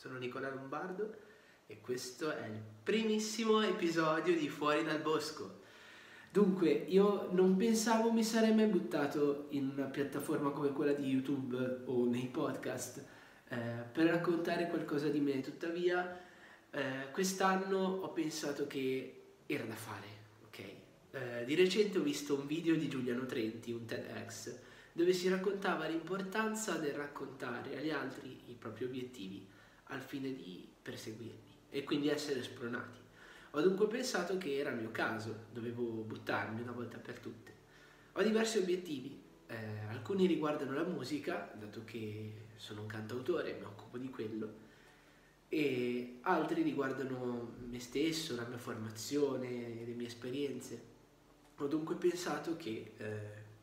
sono Nicola Lombardo e questo è il primissimo episodio di Fuori dal Bosco. Dunque, io non pensavo mi sarei mai buttato in una piattaforma come quella di YouTube o nei podcast eh, per raccontare qualcosa di me, tuttavia eh, quest'anno ho pensato che era da fare, ok? Eh, di recente ho visto un video di Giuliano Trenti, un TEDx, dove si raccontava l'importanza del raccontare agli altri i propri obiettivi al fine di perseguirli e quindi essere spronati. Ho dunque pensato che era il mio caso, dovevo buttarmi una volta per tutte. Ho diversi obiettivi, eh, alcuni riguardano la musica, dato che sono un cantautore mi occupo di quello, e altri riguardano me stesso, la mia formazione, le mie esperienze. Ho dunque pensato che eh,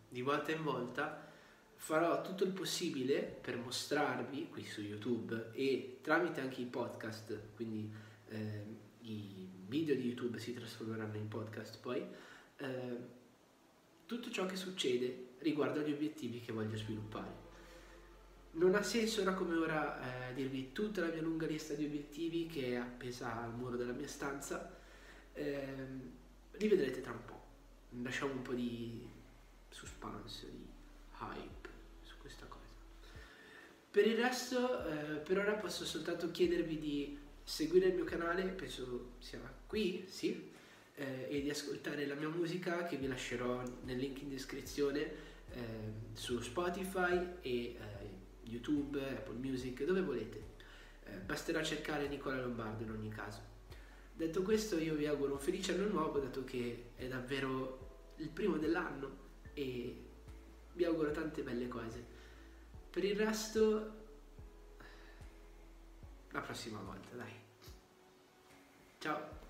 di volta in volta farò tutto il possibile per mostrarvi qui su YouTube e tramite anche i podcast, quindi eh, i video di YouTube si trasformeranno in podcast poi, eh, tutto ciò che succede riguardo agli obiettivi che voglio sviluppare. Non ha senso ora come ora eh, dirvi tutta la mia lunga lista di obiettivi che è appesa al muro della mia stanza. Eh, li vedrete tra un po'. Lasciamo un po' di suspense, di hype. Per il resto, eh, per ora posso soltanto chiedervi di seguire il mio canale, penso sia qui, sì, eh, e di ascoltare la mia musica che vi lascerò nel link in descrizione eh, su Spotify e eh, YouTube, Apple Music, dove volete. Eh, basterà cercare Nicola Lombardo in ogni caso. Detto questo io vi auguro un felice anno nuovo dato che è davvero il primo dell'anno e vi auguro tante belle cose. Per il resto la prossima volta, dai. Ciao.